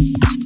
Peace.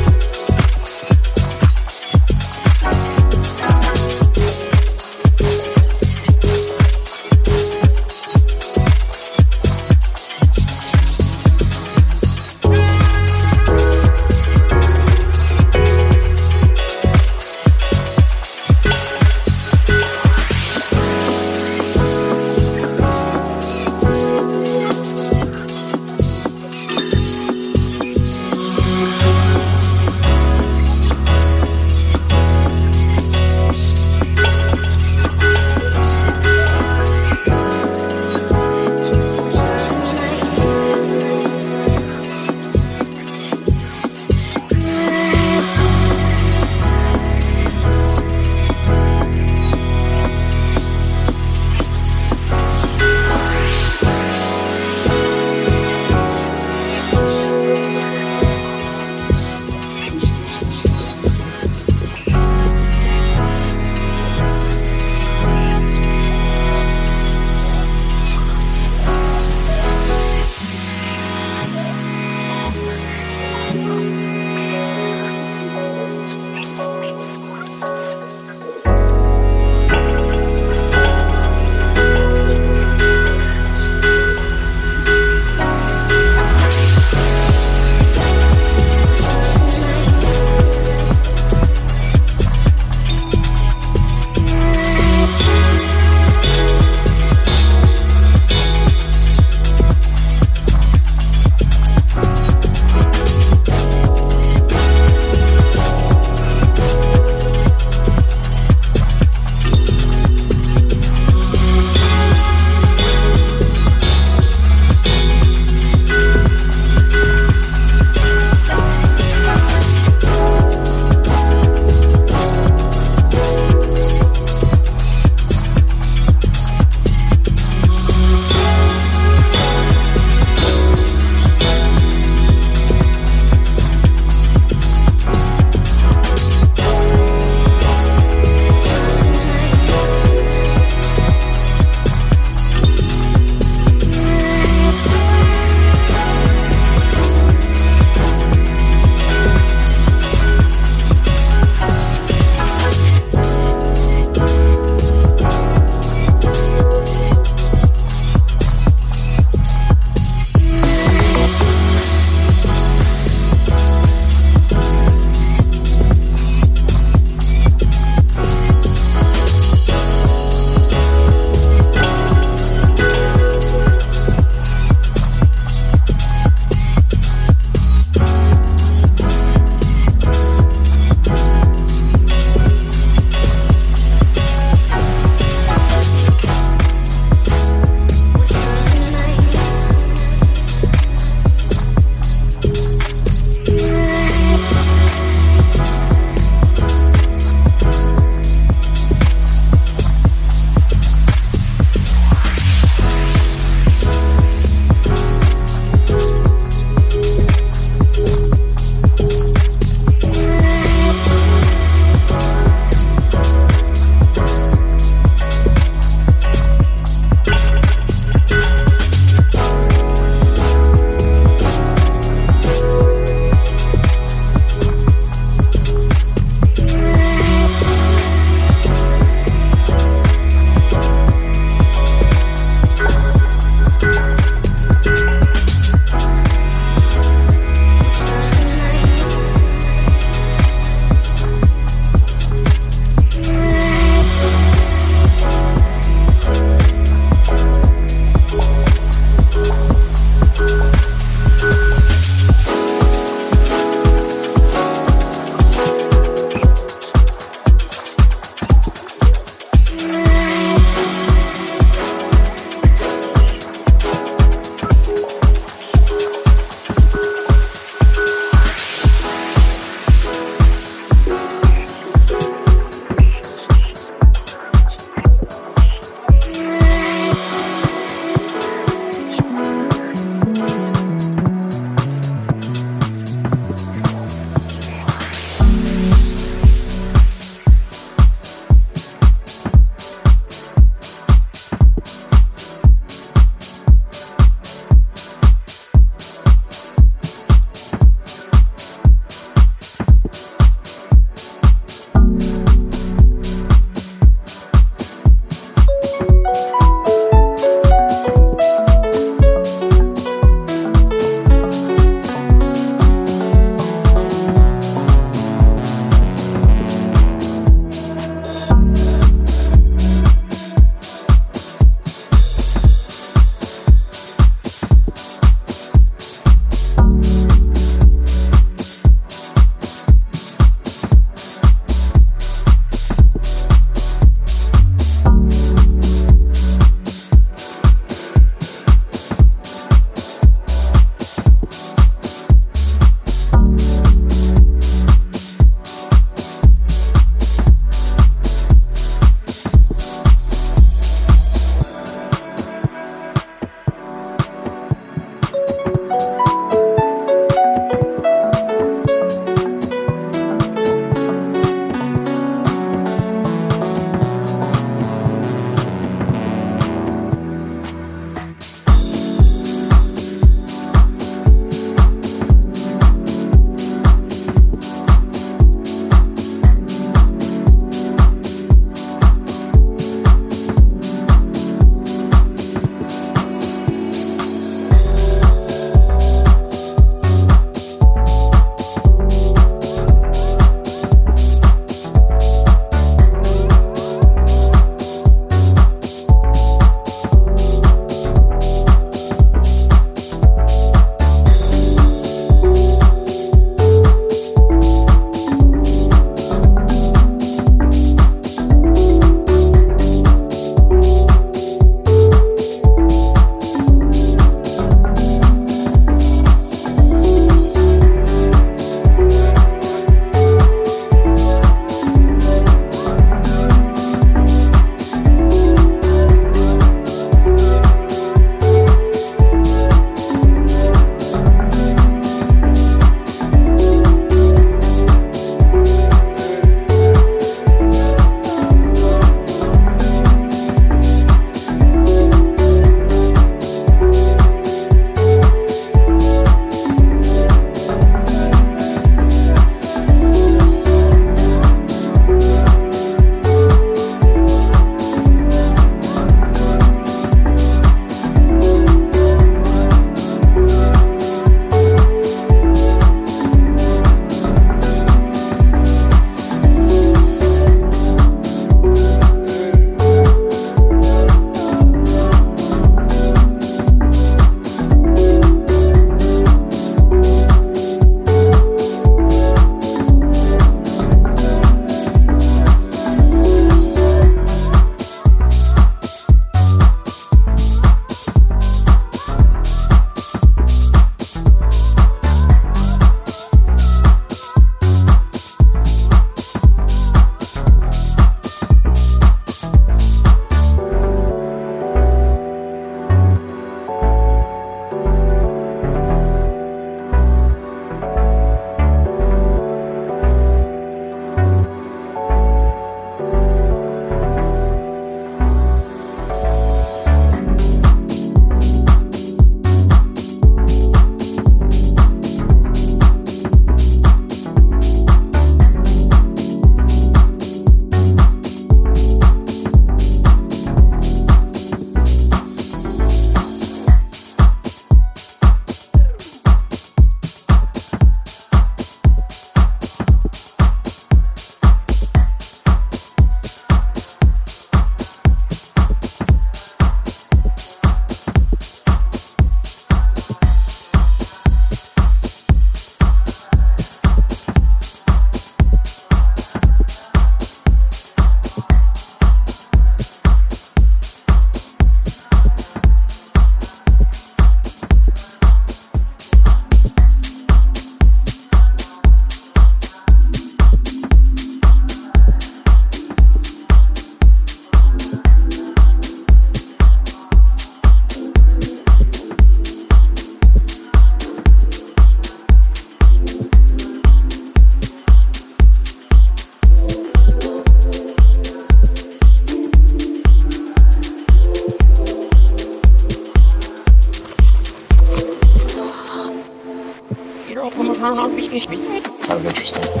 Kind of interesting.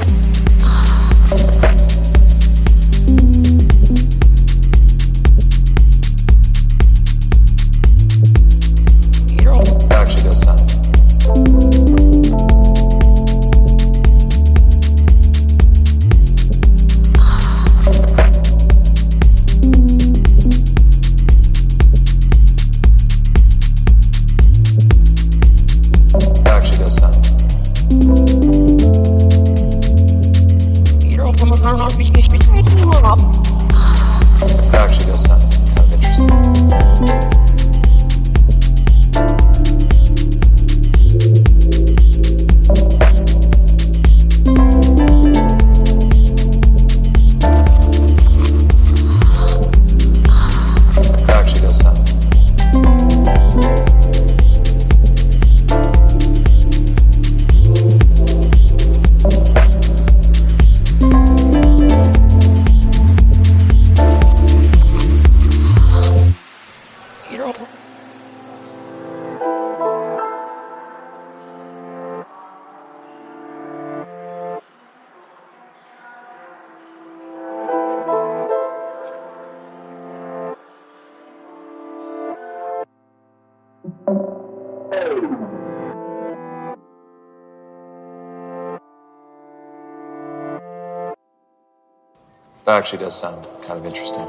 Actually does sound kind of interesting.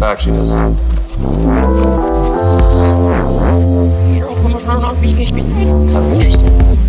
That actually does sound. Kind of interesting.